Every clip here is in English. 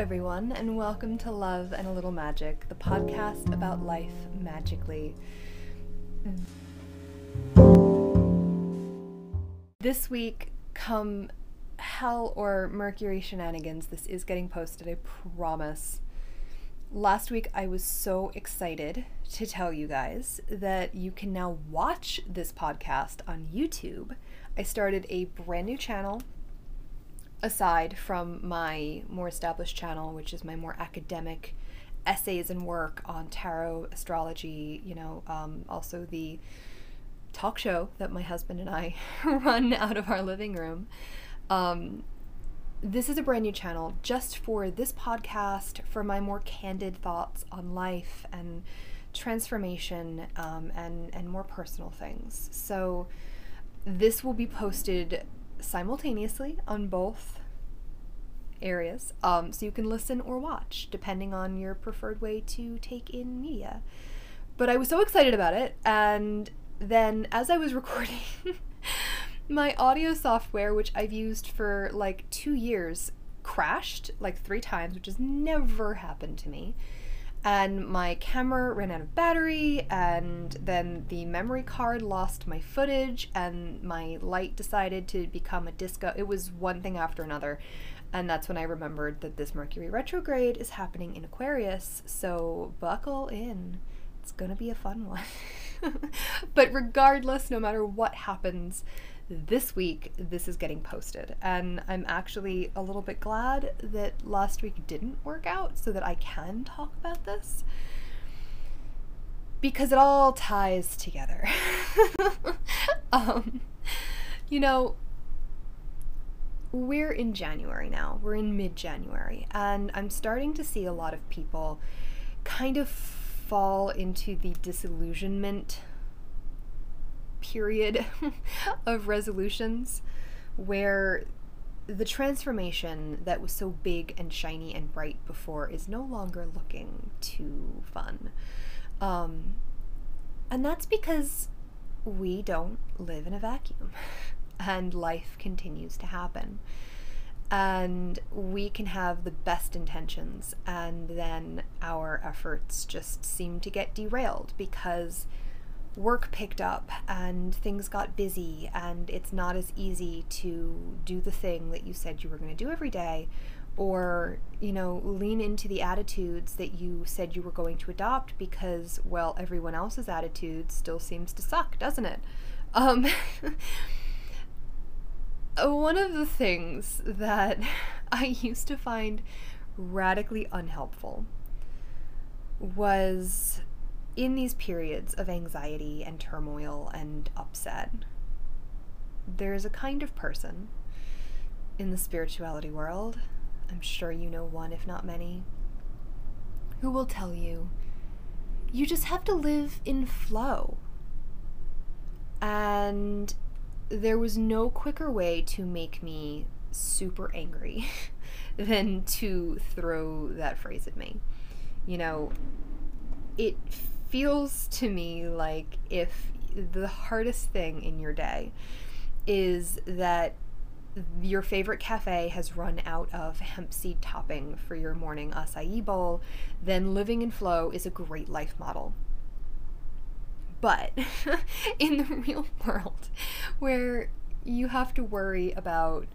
everyone, and welcome to Love and a Little Magic, the podcast about life magically. This week, come hell or Mercury shenanigans, this is getting posted, I promise. Last week, I was so excited to tell you guys that you can now watch this podcast on YouTube. I started a brand new channel aside from my more established channel, which is my more academic essays and work on tarot, astrology, you know, um, also the talk show that my husband and I run out of our living room. Um, this is a brand new channel just for this podcast, for my more candid thoughts on life and transformation um, and, and more personal things. So, this will be posted simultaneously on both areas. Um, so you can listen or watch, depending on your preferred way to take in media. But I was so excited about it, and then as I was recording, my audio software, which I've used for like two years, crashed like three times, which has never happened to me and my camera ran out of battery and then the memory card lost my footage and my light decided to become a disco. It was one thing after another. And that's when i remembered that this mercury retrograde is happening in aquarius. So buckle in. It's gonna be a fun one. But regardless no matter what happens this week this is getting posted. And i'm actually a little bit glad that last week didn't work out so that i can talk about this. Because it all ties together. Um, you know we're in january now. We're in mid-january. And i'm starting to see a lot of people kind of fall into the disillusionment period of resolutions where the transformation that was so big and shiny and bright before is no longer looking too fun. Um, and that's because we don't live in a vacuum and life continues to happen. And we can have the best intentions, and then our efforts just seem to get derailed because work picked up and things got busy and it's not as easy to do the thing that you said you were going to do every day or you know lean into the attitudes that you said you were going to adopt because well everyone else's attitude still seems to suck doesn't it? Um one of the things that i used to find radically unhelpful was in these periods of anxiety and turmoil and upset, there is a kind of person in the spirituality world, I'm sure you know one, if not many, who will tell you you just have to live in flow. And there was no quicker way to make me super angry than to throw that phrase at me. You know, it feels to me like if the hardest thing in your day is that your favorite cafe has run out of hemp seed topping for your morning acai bowl, then living in flow is a great life model. But in the real world, where you have to worry about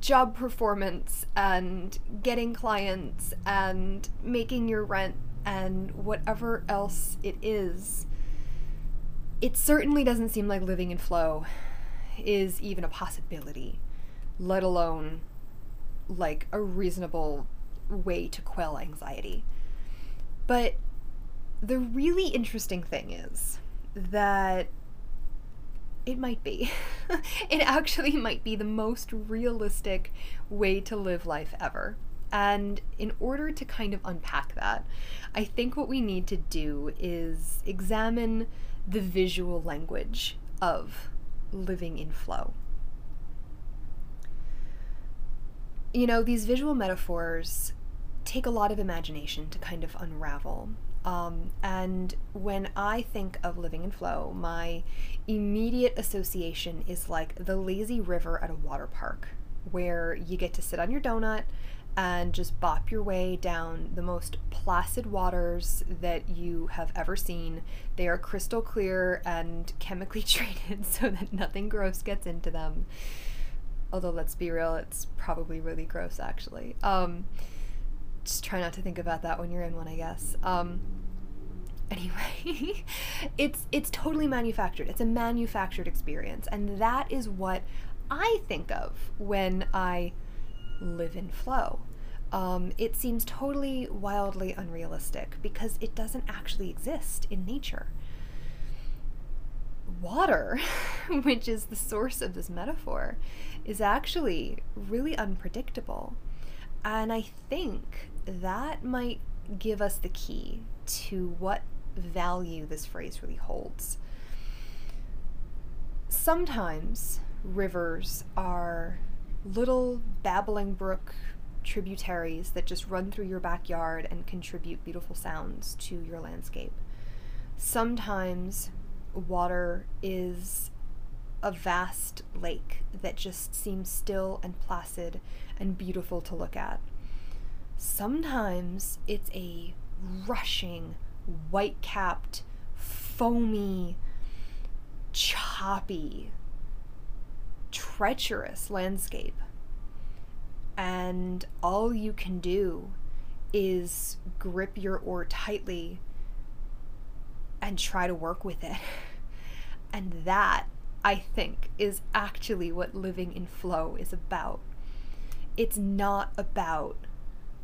job performance and getting clients and making your rent and whatever else it is, it certainly doesn't seem like living in flow is even a possibility, let alone like a reasonable way to quell anxiety. But the really interesting thing is that it might be. it actually might be the most realistic way to live life ever. And in order to kind of unpack that, I think what we need to do is examine the visual language of living in flow. You know, these visual metaphors take a lot of imagination to kind of unravel. Um, and when I think of living in flow, my immediate association is like the lazy river at a water park, where you get to sit on your donut and just bop your way down the most placid waters that you have ever seen. They are crystal clear and chemically treated so that nothing gross gets into them. Although, let's be real, it's probably really gross actually. Um, just try not to think about that when you're in one, I guess. Um, anyway, it's it's totally manufactured. It's a manufactured experience, and that is what I think of when I live in flow. Um, it seems totally wildly unrealistic because it doesn't actually exist in nature. Water, which is the source of this metaphor, is actually really unpredictable. And I think that might give us the key to what value this phrase really holds. Sometimes rivers are little babbling brook tributaries that just run through your backyard and contribute beautiful sounds to your landscape. Sometimes water is a vast lake that just seems still and placid and beautiful to look at. Sometimes it's a rushing, white capped, foamy, choppy, treacherous landscape. And all you can do is grip your oar tightly and try to work with it. And that, I think, is actually what living in flow is about. It's not about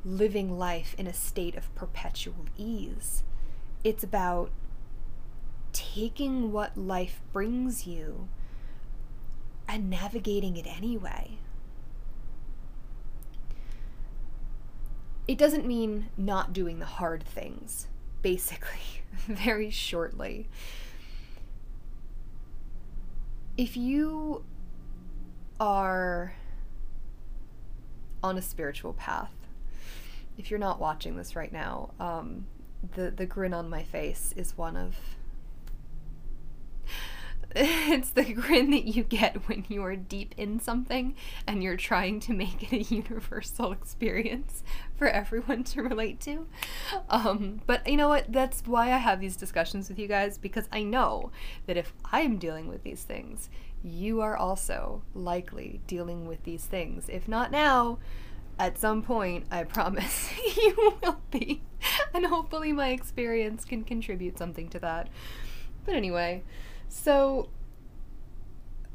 living life in a state of perpetual ease. It's about taking what life brings you and navigating it anyway. It doesn't mean not doing the hard things, basically, very shortly. If you are on a spiritual path, if you're not watching this right now, um, the the grin on my face is one of it's the grin that you get when you are deep in something and you're trying to make it a universal experience for everyone to relate to. Um, but you know what? That's why I have these discussions with you guys because I know that if I'm dealing with these things, you are also likely dealing with these things. If not now, at some point, I promise you will be. And hopefully, my experience can contribute something to that. But anyway. So,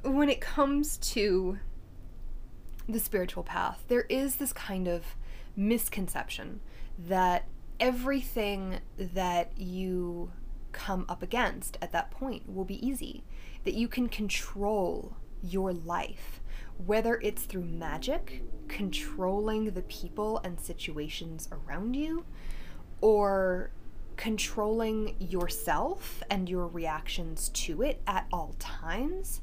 when it comes to the spiritual path, there is this kind of misconception that everything that you come up against at that point will be easy, that you can control your life, whether it's through magic, controlling the people and situations around you, or controlling yourself and your reactions to it at all times,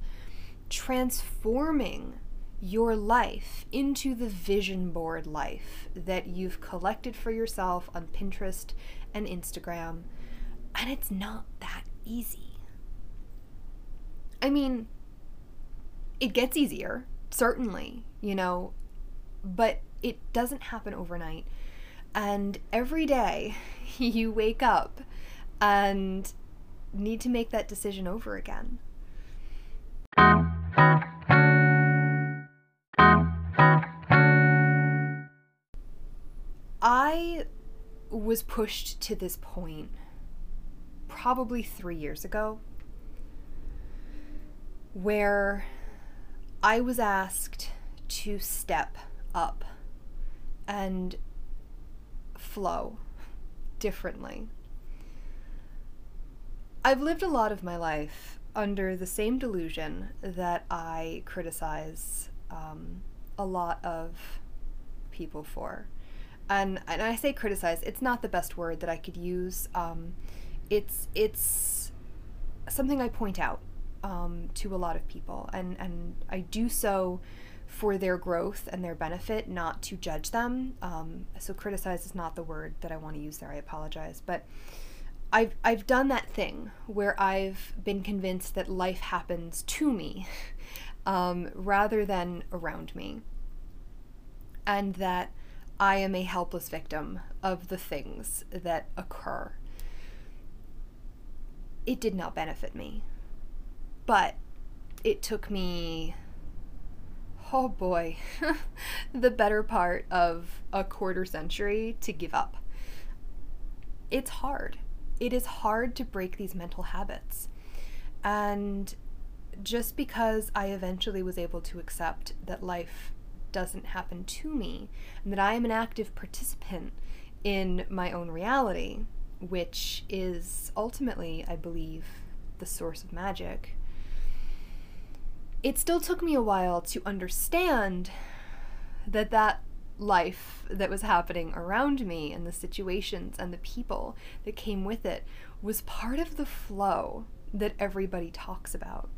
transforming your life into the vision board life that you've collected for yourself on Pinterest and Instagram. And it's not that easy. I mean, it gets easier, certainly, you know, but it doesn't happen overnight. And every day you wake up and need to make that decision over again. I was pushed to this point probably three years ago where I was asked to step up and flow differently. I've lived a lot of my life under the same delusion that I criticize um, a lot of people for. And, and I say criticize, it's not the best word that I could use. Um, it's, it's something I point out um, to a lot of people, and, and I do so for their growth and their benefit, not to judge them. Um, so criticize is not the word that I want to use there. I apologize, but I've I've done that thing where I've been convinced that life happens to me um, rather than around me, and that I am a helpless victim of the things that occur. It did not benefit me. But it took me, oh boy, the better part of a quarter century to give up. It's hard. It is hard to break these mental habits. And just because I eventually was able to accept that life doesn't happen to me and that I am an active participant in my own reality, which is ultimately, I believe, the source of magic, it still took me a while to understand that that life that was happening around me and the situations and the people that came with it was part of the flow that everybody talks about.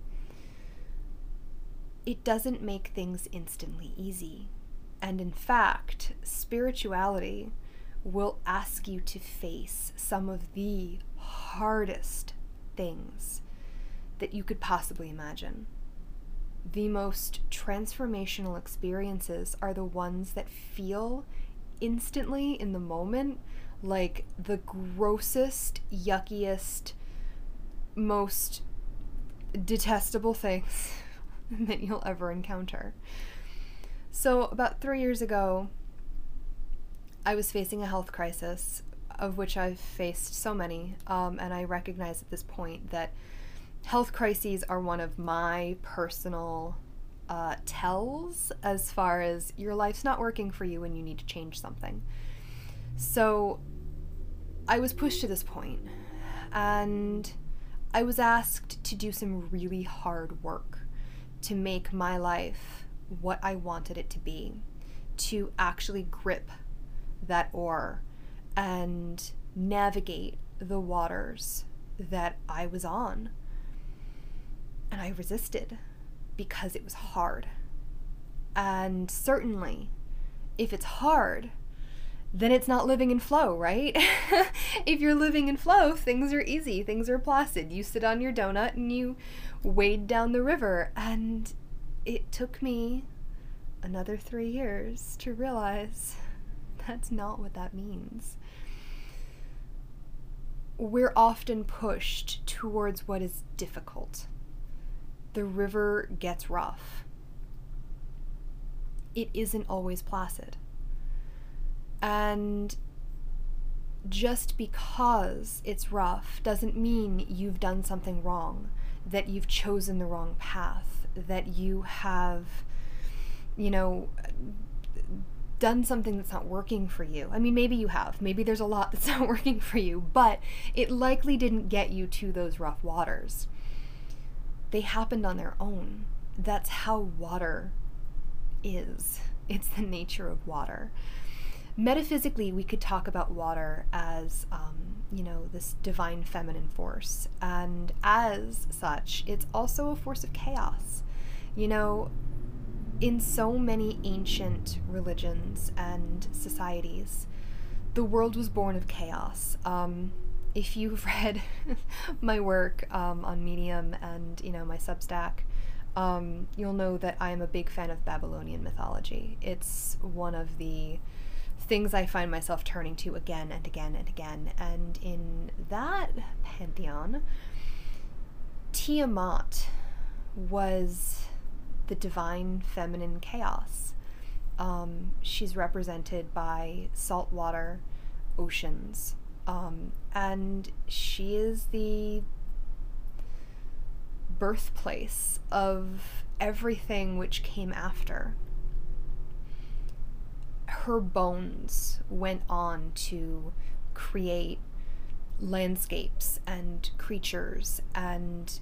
It doesn't make things instantly easy. And in fact, spirituality will ask you to face some of the hardest things that you could possibly imagine. The most transformational experiences are the ones that feel instantly in the moment like the grossest, yuckiest, most detestable things that you'll ever encounter. So, about three years ago, I was facing a health crisis, of which I've faced so many, um, and I recognize at this point that health crises are one of my personal uh, tells as far as your life's not working for you and you need to change something. So, I was pushed to this point, and I was asked to do some really hard work to make my life what I wanted it to be, to actually grip that oar and navigate the waters that I was on. And I resisted because it was hard. And certainly, if it's hard, then it's not living in flow, right? if you're living in flow, things are easy, things are placid. You sit on your donut and you wade down the river. And it took me another three years to realize that's not what that means. We're often pushed towards what is difficult. The river gets rough. It isn't always placid and just because it's rough doesn't mean you've done something wrong, that you've chosen the wrong path, that you have, you know, done something that's not working for you. I mean, maybe you have. Maybe there's a lot that's not working for you, but it likely didn't get you to those rough waters. They happened on their own. That's how water is. It's the nature of water metaphysically, we could talk about water as, um, you know, this divine feminine force. And as such, it's also a force of chaos. You know, in so many ancient religions and societies, the world was born of chaos. Um, if you've read my work um, on Medium and, you know, my Substack, um, you'll know that I am a big fan of Babylonian mythology. It's one of the things I find myself turning to again and again and again. And in that pantheon, Tiamat was the divine feminine chaos. Um, she's represented by saltwater oceans. Um, and she is the birthplace of everything which came after. Her bones went on to create landscapes and creatures and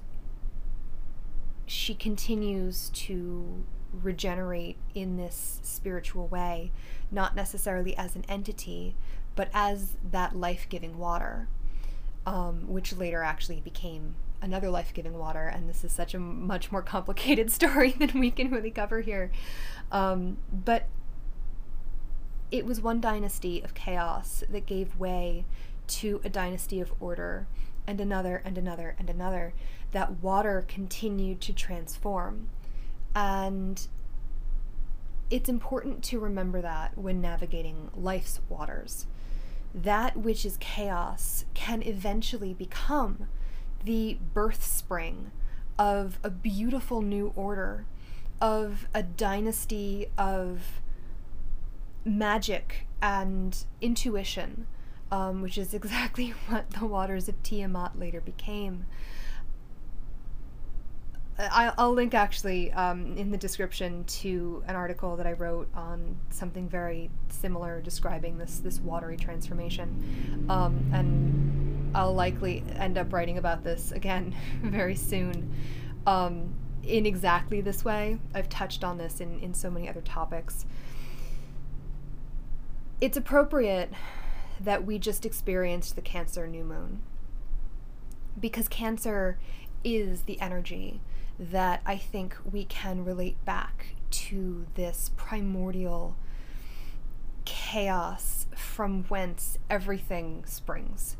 she continues to regenerate in this spiritual way, not necessarily as an entity, but as that life giving water, um, which later actually became another life giving water. And this is such a much more complicated story than we can really cover here. Um, but it was one dynasty of chaos that gave way to a dynasty of order and another and another and another. That water continued to transform. And it's important to remember that when navigating life's waters. That which is chaos can eventually become the birth spring of a beautiful new order, of a dynasty of magic and intuition, um, which is exactly what the waters of Tiamat later became. I'll link actually um, in the description to an article that I wrote on something very similar describing this this watery transformation, um, and I'll likely end up writing about this again very soon. Um, in exactly this way, I've touched on this in in so many other topics. It's appropriate that we just experienced the Cancer new moon because Cancer is the energy that I think we can relate back to this primordial chaos from whence everything springs.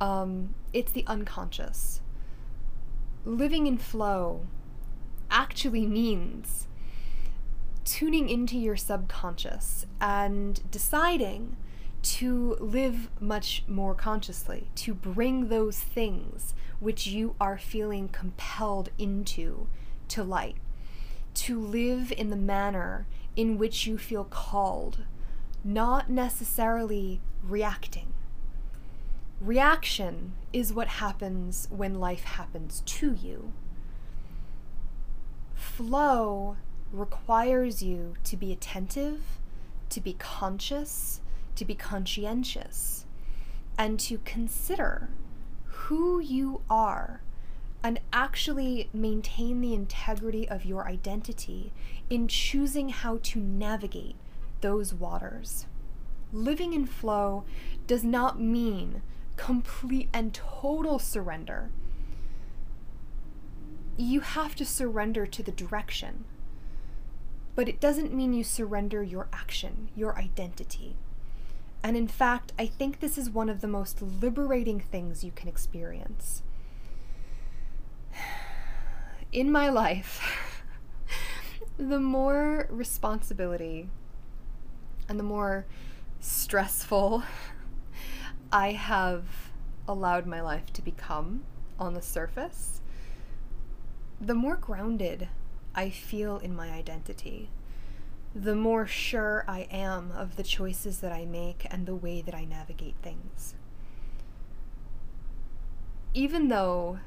Um, it's the unconscious. Living in flow actually means tuning into your subconscious and deciding to live much more consciously, to bring those things which you are feeling compelled into to light, to live in the manner in which you feel called, not necessarily reacting. Reaction is what happens when life happens to you. Flow requires you to be attentive, to be conscious, to be conscientious, and to consider who you are and actually maintain the integrity of your identity in choosing how to navigate those waters. Living in flow does not mean complete and total surrender. You have to surrender to the direction, but it doesn't mean you surrender your action, your identity. And in fact, I think this is one of the most liberating things you can experience. In my life, the more responsibility and the more stressful I have allowed my life to become on the surface, the more grounded I feel in my identity the more sure I am of the choices that I make and the way that I navigate things. Even though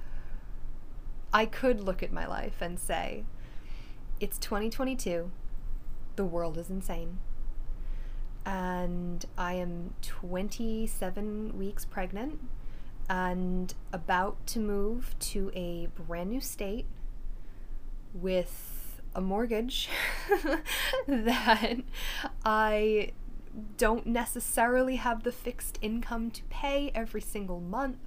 I could look at my life and say, it's 2022, the world is insane, and I am 27 weeks pregnant and about to move to a brand new state with a mortgage that I don't necessarily have the fixed income to pay every single month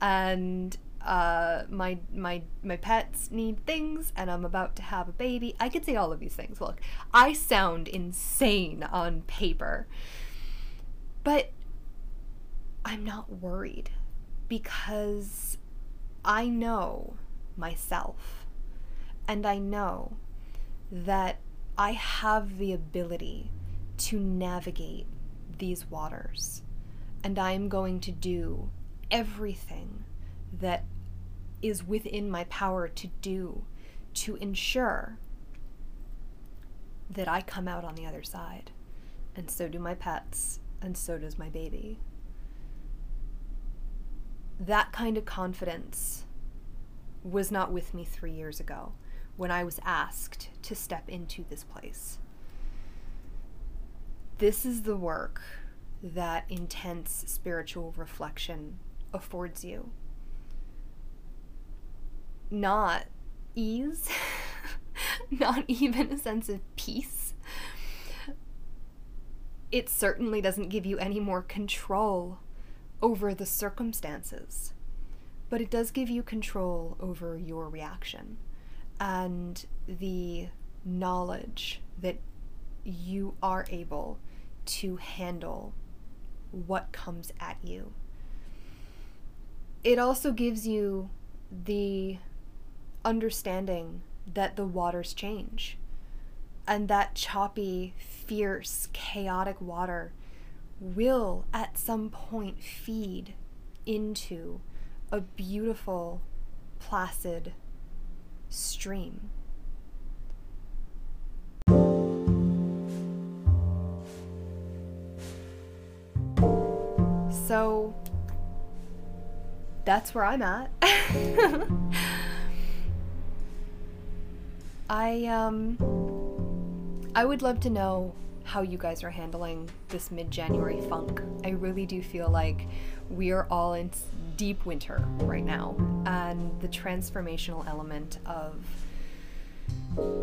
and uh, my my my pets need things and I'm about to have a baby. I could say all of these things. Look, I sound insane on paper. But I'm not worried because I know myself and I know that I have the ability to navigate these waters. And I am going to do everything that is within my power to do to ensure that I come out on the other side. And so do my pets, and so does my baby. That kind of confidence was not with me three years ago when I was asked to step into this place. This is the work that intense spiritual reflection affords you. Not ease, not even a sense of peace. It certainly doesn't give you any more control over the circumstances, but it does give you control over your reaction and the knowledge that you are able to handle what comes at you. It also gives you the understanding that the waters change. And that choppy, fierce, chaotic water will at some point feed into a beautiful, placid stream. So that's where I'm at. I um I would love to know how you guys are handling this mid-January funk. I really do feel like we are all in deep winter right now and the transformational element of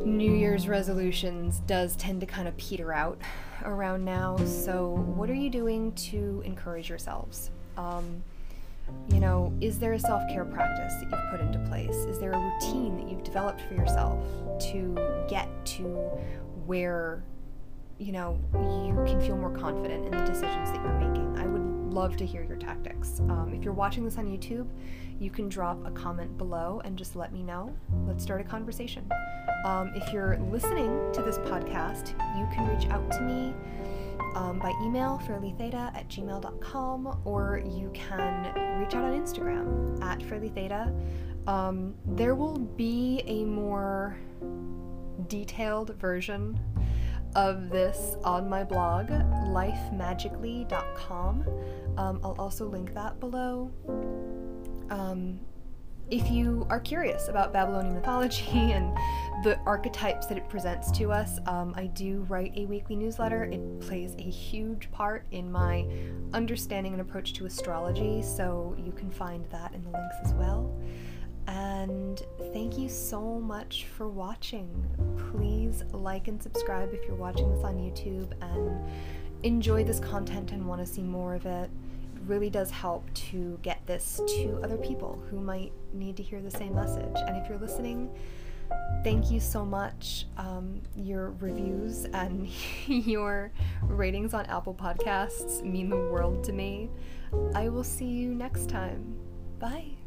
New Year's resolutions does tend to kind of peter out around now. So, what are you doing to encourage yourselves? Um, you know, is there a self care practice that you've put into place? Is there a routine that you've developed for yourself to get to where, you know, you can feel more confident in the decisions that you're making? I would love to hear your tactics. Um, if you're watching this on YouTube, you can drop a comment below and just let me know. Let's start a conversation. Um, if you're listening to this podcast, you can reach out to me um, by email, fairlietheta at gmail.com, or you can reach out on Instagram at fairlietheta. Um, there will be a more detailed version of this on my blog, lifemagically.com. Um, I'll also link that below. Um, if you are curious about Babylonian mythology and the archetypes that it presents to us, um, I do write a weekly newsletter. It plays a huge part in my understanding and approach to astrology, so you can find that in the links as well. And thank you so much for watching. Please like and subscribe if you're watching this on YouTube and enjoy this content and want to see more of it It really does help to get this to other people who might need to hear the same message. And if you're listening, thank you so much. Um, your reviews and your ratings on Apple Podcasts mean the world to me. I will see you next time. Bye.